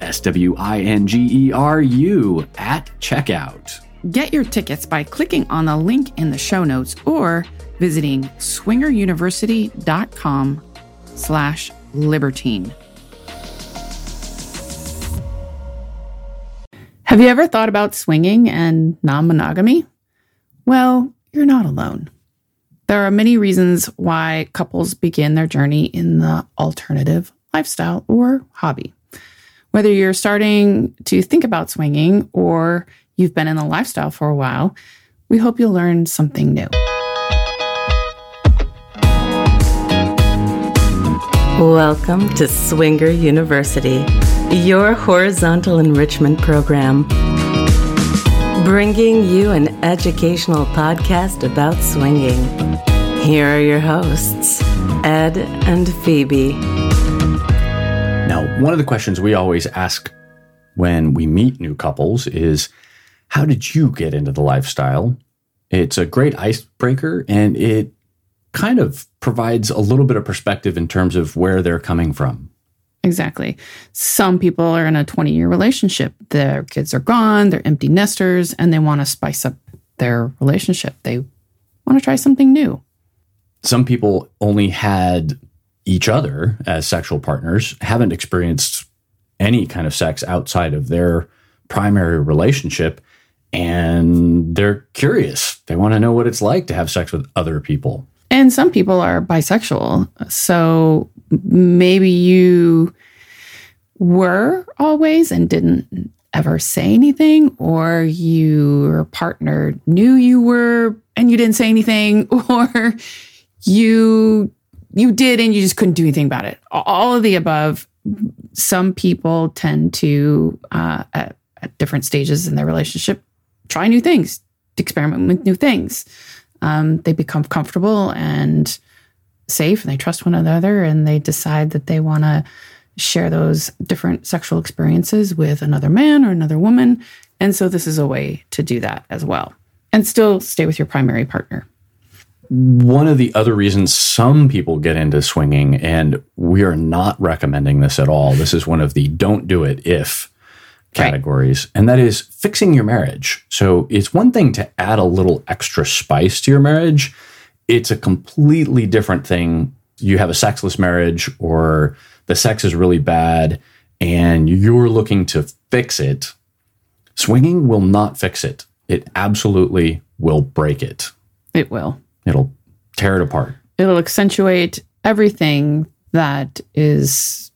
S W I N G E R U at checkout. Get your tickets by clicking on the link in the show notes or visiting swingeruniversity.com slash libertine. Have you ever thought about swinging and non-monogamy? Well, you're not alone. There are many reasons why couples begin their journey in the alternative lifestyle or hobby. Whether you're starting to think about swinging or you've been in the lifestyle for a while, we hope you'll learn something new. Welcome to Swinger University, your horizontal enrichment program, bringing you an educational podcast about swinging. Here are your hosts, Ed and Phoebe. One of the questions we always ask when we meet new couples is How did you get into the lifestyle? It's a great icebreaker and it kind of provides a little bit of perspective in terms of where they're coming from. Exactly. Some people are in a 20 year relationship. Their kids are gone, they're empty nesters, and they want to spice up their relationship. They want to try something new. Some people only had each other as sexual partners, haven't experienced any kind of sex outside of their primary relationship, and they're curious. They want to know what it's like to have sex with other people. And some people are bisexual. So maybe you were always and didn't ever say anything, or your partner knew you were and you didn't say anything, or you you did and you just couldn't do anything about it. All of the above. Some people tend to, uh, at, at different stages in their relationship, try new things, experiment with new things um, they become comfortable and safe and they trust one another and they decide that they want to share those different sexual experiences with another man or another woman. And so this is a way to do that as well and still stay with your primary partner. One of the other reasons some people get into swinging, and we are not recommending this at all, this is one of the don't do it if categories, right. and that is fixing your marriage. So it's one thing to add a little extra spice to your marriage, it's a completely different thing. You have a sexless marriage, or the sex is really bad, and you're looking to fix it. Swinging will not fix it. It absolutely will break it. It will. It'll tear it apart. It'll accentuate everything that is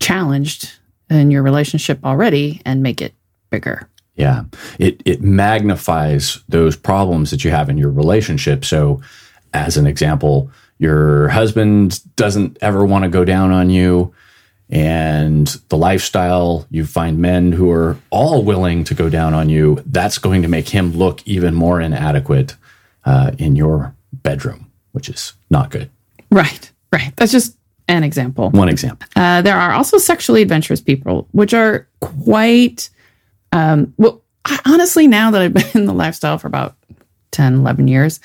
challenged in your relationship already and make it bigger. Yeah. It it magnifies those problems that you have in your relationship. So as an example, your husband doesn't ever want to go down on you and the lifestyle you find men who are all willing to go down on you that's going to make him look even more inadequate uh, in your bedroom which is not good right right that's just an example. One example. Uh, there are also sexually adventurous people, which are quite, um, well, honestly, now that I've been in the lifestyle for about 10, 11 years.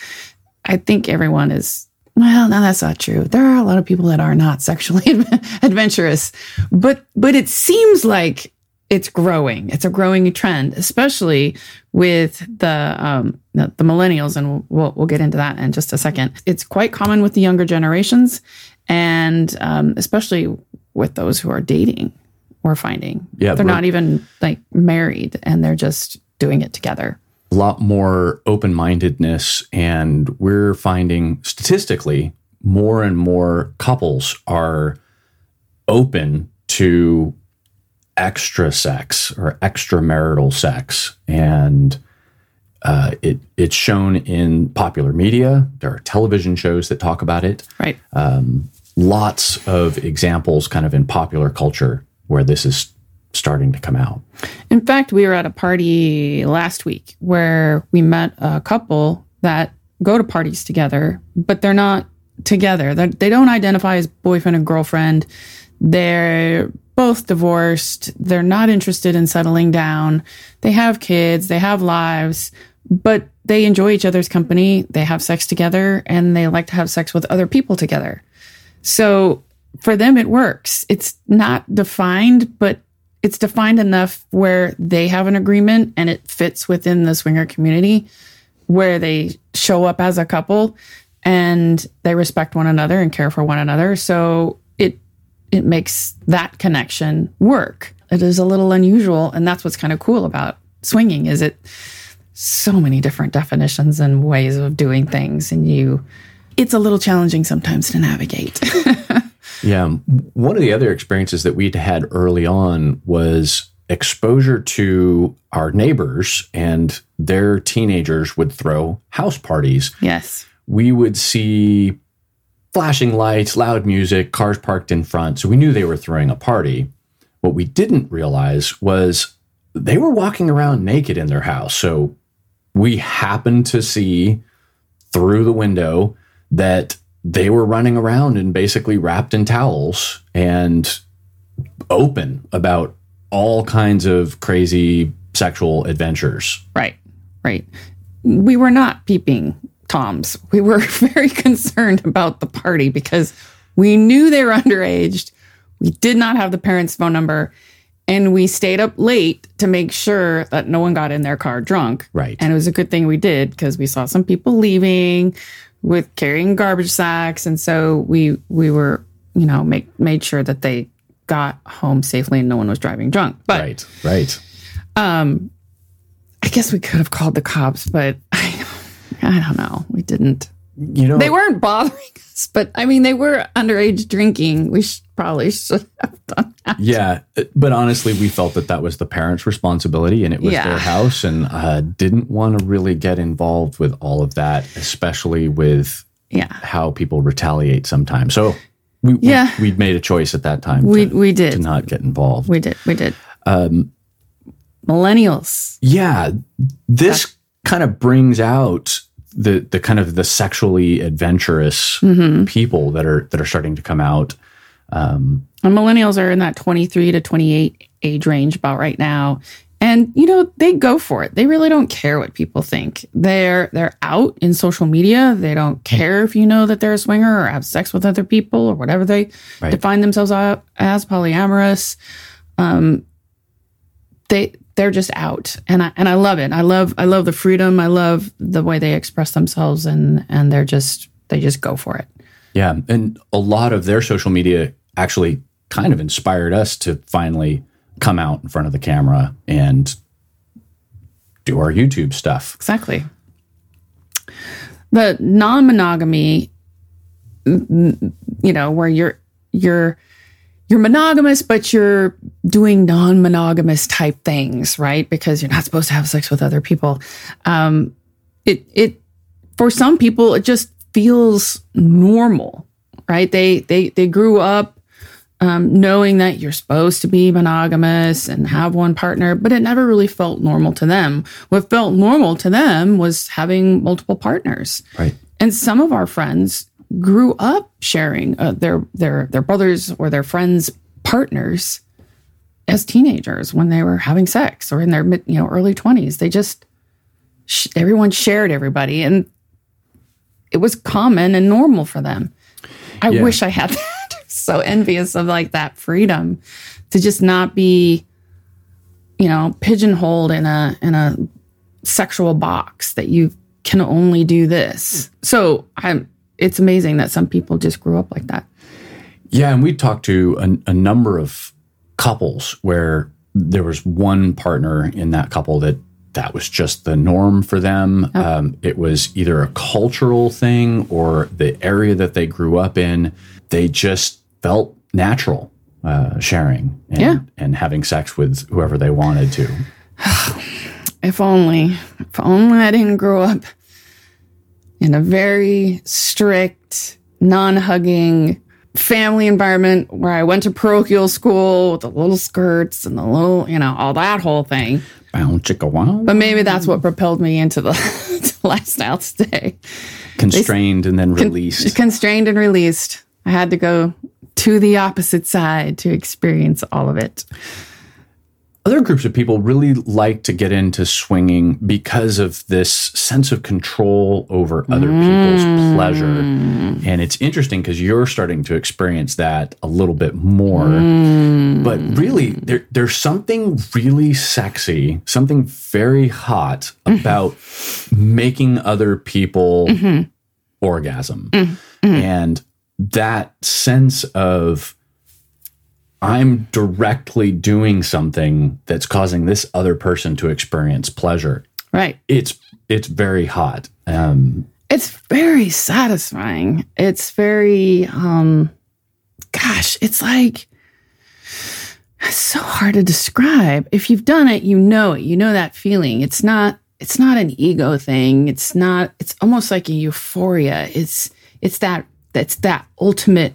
I think everyone is, well, no, that's not true. There are a lot of people that are not sexually adventurous, but, but it seems like it's growing. It's a growing trend, especially with the um, the, the millennials, and we'll we'll get into that in just a second. It's quite common with the younger generations, and um, especially with those who are dating or finding. Yeah, they're not even like married, and they're just doing it together. a lot more open mindedness. And we're finding statistically more and more couples are open to extra sex or extramarital sex. And uh, it, it's shown in popular media. There are television shows that talk about it. Right. Lots of examples kind of in popular culture where this is starting to come out. In fact, we were at a party last week where we met a couple that go to parties together, but they're not together. They're, they don't identify as boyfriend and girlfriend. They're both divorced. They're not interested in settling down. They have kids, they have lives, but they enjoy each other's company. They have sex together and they like to have sex with other people together. So for them, it works. It's not defined, but it's defined enough where they have an agreement and it fits within the swinger community where they show up as a couple and they respect one another and care for one another. So it it makes that connection work. It is a little unusual and that's what's kind of cool about swinging is it so many different definitions and ways of doing things and you it's a little challenging sometimes to navigate. Yeah. One of the other experiences that we'd had early on was exposure to our neighbors and their teenagers would throw house parties. yes. We would see flashing lights, loud music, cars parked in front. So we knew they were throwing a party. What we didn't realize was they were walking around naked in their house. So we happened to see through the window that they were running around and basically wrapped in towels and open about all kinds of crazy sexual adventures. Right, right. We were not peeping toms. We were very concerned about the party because we knew they were underage. We did not have the parents' phone number. And we stayed up late to make sure that no one got in their car drunk. Right. And it was a good thing we did because we saw some people leaving with carrying garbage sacks. And so we we were, you know, make made sure that they got home safely and no one was driving drunk. But Right, right. um, I guess we could have called the cops, but I, don't know. We didn't. You know, They weren't bothering us, but I mean, they were underage drinking. We sh- probably should have done that. Yeah, but honestly, we felt that that was the parents' responsibility, and it was Yeah. their house, and uh, didn't want to really get involved with all of that, especially with Yeah, how people retaliate sometimes. So, we, Yeah. we would made a choice at that time we to, we to did. not get involved. We did. We did. Um, Millennials. yeah, this kind of brings out the the kind of the sexually adventurous Mm-hmm. people that are that are starting to come out. And millennials are in that 23 to 28 age range about right now. And you know, they go for it. They really don't care what people think. They're they're out in social media. They don't care if you know that they're a swinger or have sex with other people or whatever they Right. define themselves as polyamorous. Um they they're just out. And I and I love it. I love I love the freedom. I love the way they express themselves and and they're just they just go for it. Yeah. And a lot of their social media actually kind of inspired us to finally come out in front of the camera and do our YouTube stuff. Exactly. The non-monogamy, mm, you know, where you're you're you're monogamous, but you're doing non-monogamous type things, right? Because you're not supposed to have sex with other people. Um, it it for some people it just feels normal, right? They they they grew up um, knowing that you're supposed to be monogamous and have one partner, but it never really felt normal to them. What felt normal to them was having multiple partners. Right. And some of our friends grew up sharing uh, their their their brothers or their friends' partners as teenagers when they were having sex or in their mid, you know early twenties. They just sh- everyone shared everybody, and it was common and normal for them. I Yeah. wish I had that. so envious of like that freedom to just not be, you know, pigeonholed in a in a sexual box that you can only do this. So I'm. It's amazing that some people just grew up like that. Yeah, and we talked to a, a number of couples where there was one partner in that couple that that was just the norm for them. Um, it was either a cultural thing or the area that they grew up in. They just felt natural uh, sharing and, Yeah. and having sex with whoever they wanted to. If only, if only I didn't grow up in a very strict, non hugging family environment where I went to parochial school with the little skirts and the little, you know, all that whole thing. Bow chicka wow. But maybe that's what propelled me into the, lifestyle today. Constrained and then released. Constrained and released. I had to go to the opposite side to experience all of it. Other groups of people really like to get into swinging because of this sense of control over other people's pleasure. Mm. And it's interesting because you're starting to experience that a little bit more. Mm. But really, there, there's something really sexy, something very hot mm-hmm. about making other people mm-hmm. orgasm. Mm-hmm. And that sense of I'm directly doing something that's causing this other person to experience pleasure. Right. It's it's very hot. Um, it's very satisfying. It's very um gosh, it's like it's so hard to describe. If you've done it, you know it. You know that feeling. It's not it's not an ego thing. It's not it's almost like a euphoria. It's it's that that's that ultimate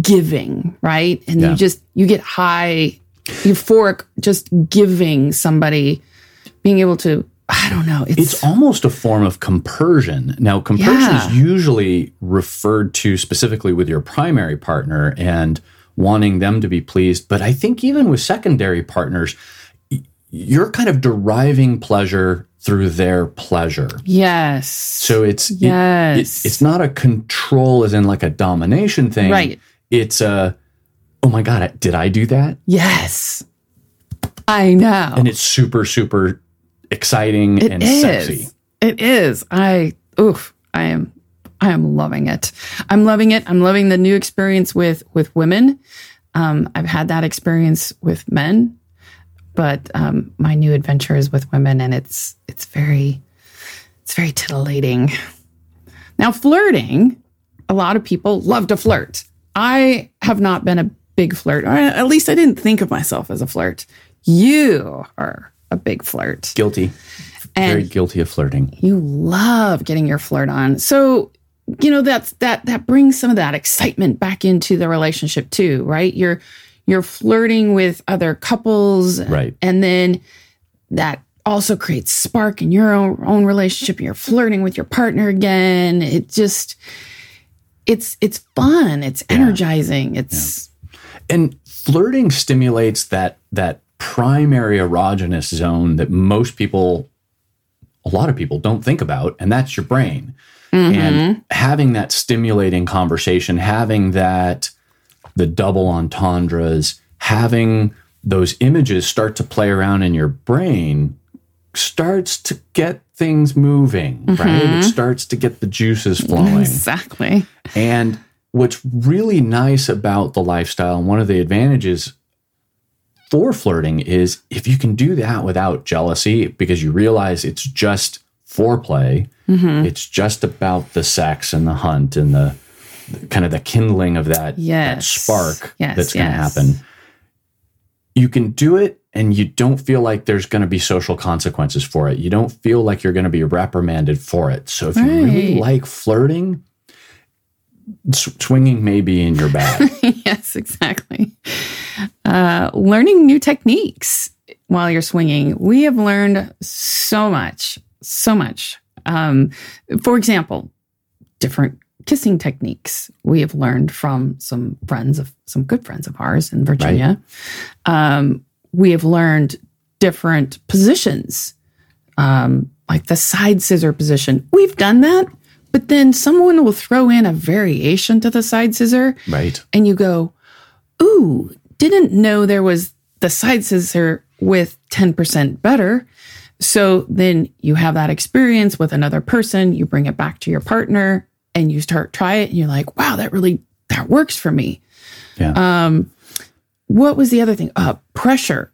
giving, right? And Yeah. you just you get high euphoric just giving somebody being able to I don't know. It's, it's almost a form of compersion. Now, compersion Yeah. is usually referred to specifically with your primary partner and wanting them to be pleased. But I think even with secondary partners, you're kind of deriving pleasure through their pleasure. yes. So it's it- Yes. it- it's not a control as in like a domination thing. Right. It's a oh my god, did I do that? Yes. I know. And it's super super exciting It and is. sexy. It is. I oof. I am I am loving it. I'm loving it. I'm loving the new experience with with women. Um, I've had that experience with men, but um, my new adventure is with women, and it's it's very it's very titillating. Now, flirting, a lot of people love to flirt. I have not been a big flirt, or at least I didn't think of myself as a flirt. You are a big flirt. Guilty. And- Very guilty of flirting. you love getting your flirt on. So, you know, that's that that brings some of that excitement back into the relationship too, right? You're you're flirting with other couples Right. and then that also creates spark in your own, own relationship. You're flirting with your partner again. It just it's it's fun. It's energizing. It's And flirting stimulates that that primary erogenous zone that most people a lot of people don't think about and that's your brain. And mm-hmm. having that stimulating conversation, having that the double entendres, having those images start to play around in your brain starts to get things moving, right? Mm-hmm. It starts to get the juices flowing. exactly. And what's really nice about the lifestyle, and one of the advantages for flirting is if you can do that without jealousy, because you realize it's just foreplay, mm-hmm. it's just about the sex and the hunt and the, kind of the kindling of that, that spark Yes, that's going to yes. happen. You can do it and you don't feel like there's going to be social consequences for it. You don't feel like you're going to be reprimanded for it. So if you really like flirting, swinging may be in your bag. yes, exactly. Uh, learning new techniques while you're swinging. We have learned so much, so much. Um, for example, different kissing techniques we have learned from some friends of some good friends of ours in Virginia. Um, we have learned different positions, um, like the side scissor position. We've done that, but then someone will throw in a variation to the side scissor. Right. And you go, Ooh, didn't know there was the side scissor with 10% better. So then you have that experience with another person, you bring it back to your partner and you start try it and you're like, wow, that really that works for me. Yeah. Um, what was the other thing? Uh, pressure.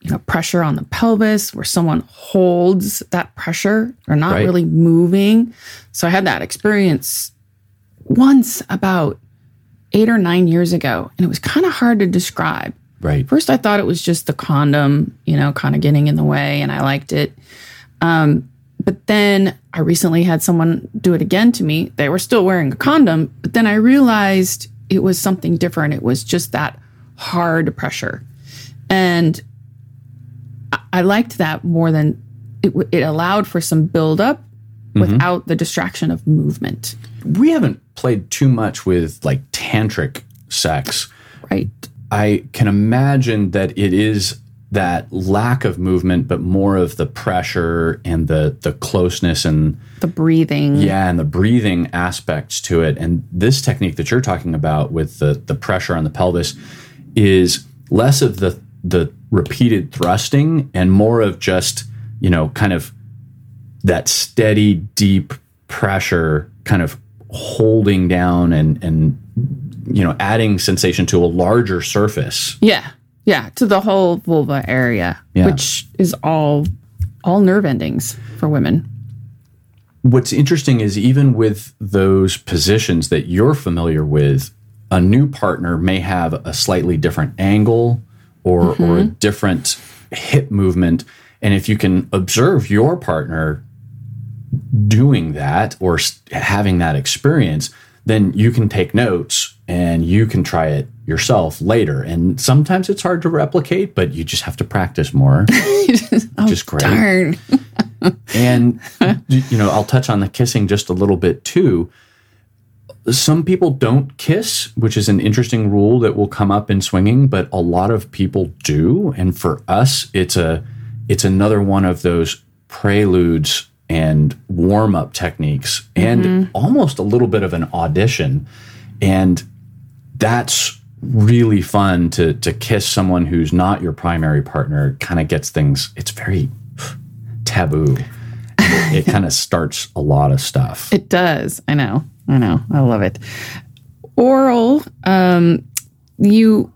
You know, pressure on the pelvis where someone holds that pressure or not Right. really moving. So I had that experience once about eight or nine years ago, and it was kind of hard to describe. right. First, I thought it was just the condom, you know, kind of getting in the way, and I liked it. Um, but then I recently had someone do it again to me. They were still wearing a condom, but then I realized it was something different. It was just that hard pressure. And I- liked that more than it, it allowed for some buildup mm-hmm. without the distraction of movement. we haven't played too much with like tantric sex. Right. I can imagine that it is that lack of movement, but more of the pressure and the the closeness and The breathing. yeah, and the breathing aspects to it. And this technique that you're talking about with the the pressure on the pelvis is less of the the repeated thrusting and more of just you know kind of that steady deep pressure kind of holding down and and you know adding sensation to a larger surface Yeah. Yeah. To the whole vulva area, Yeah. which is all all nerve endings for women. what's interesting is even with those positions that you're familiar with a new partner may have a slightly different angle or or a mm-hmm. different hip movement and if you can observe your partner doing that or having that experience then you can take notes and you can try it yourself later and sometimes it's hard to replicate but you just have to practice more which is oh, great Darn. and you know, I'll touch on the kissing just a little bit too. Some people don't kiss, which is an interesting rule that will come up in swinging, but a lot of people do. And for us, it's a it's another one of those preludes and warm up techniques and mm-hmm. almost a little bit of an audition. And that's really fun to to kiss someone who's not your primary partner kind of gets things it's very taboo it, it kind of starts a lot of stuff It does. I know. I know. I love it. Oral, um, you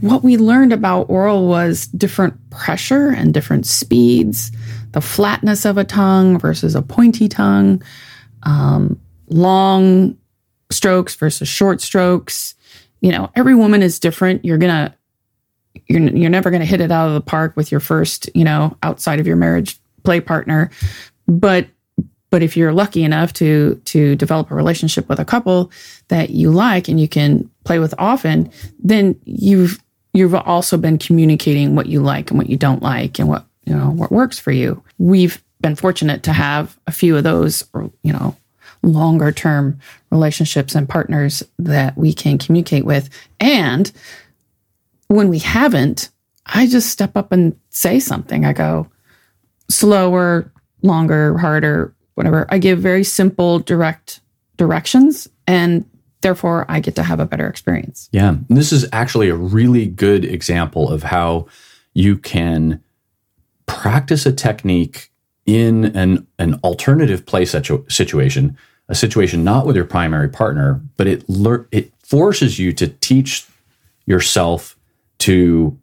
what we learned about oral was different pressure and different speeds, the flatness of a tongue versus a pointy tongue, um, long strokes versus short strokes. You know, every woman is different. You're gonna you're you're never gonna hit it out of the park with your first, you know, outside of your marriage play partner. But but if you're lucky enough to to develop a relationship with a couple that you like and you can play with often, then you've you've also been communicating what you like and what you don't like and what you know what works for you. We've been fortunate to have a few of those, or you know, longer term relationships and partners that we can communicate with. And when we haven't, I just step up and say something. I go slower, longer, harder, whatever. I give very simple, direct directions, and therefore I get to have a better experience. yeah And this is actually a really good example of how you can practice a technique in an an alternative play situ- situation a situation not with your primary partner but it lear- it forces you to teach yourself to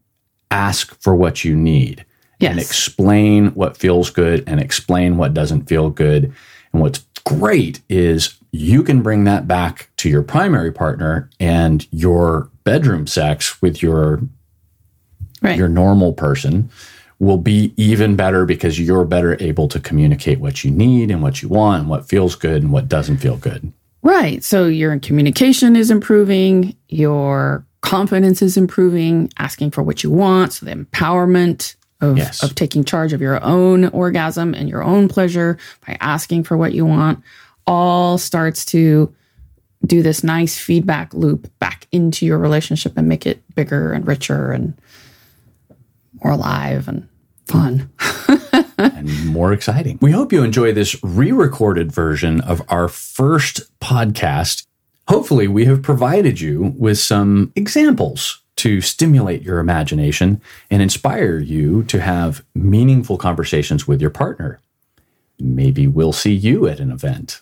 ask for what you need and explain what feels good and explain what doesn't feel good. And what's great is you can bring that back to your primary partner and your bedroom sex with your Right. your normal person will be even better because you're better able to communicate what you need and what you want and what feels good and what doesn't feel good. Right. So your communication is improving, your confidence is improving, asking for what you want. So the empowerment of, Yes. of taking charge of your own orgasm and your own pleasure by asking for what you want all starts to do this nice feedback loop back into your relationship and make it bigger and richer and more alive and fun. and more exciting. We hope you enjoy this re recorded version of our first podcast. Hopefully, we have provided you with some examples to stimulate your imagination and inspire you to have meaningful conversations with your partner. Maybe we'll see you at an event.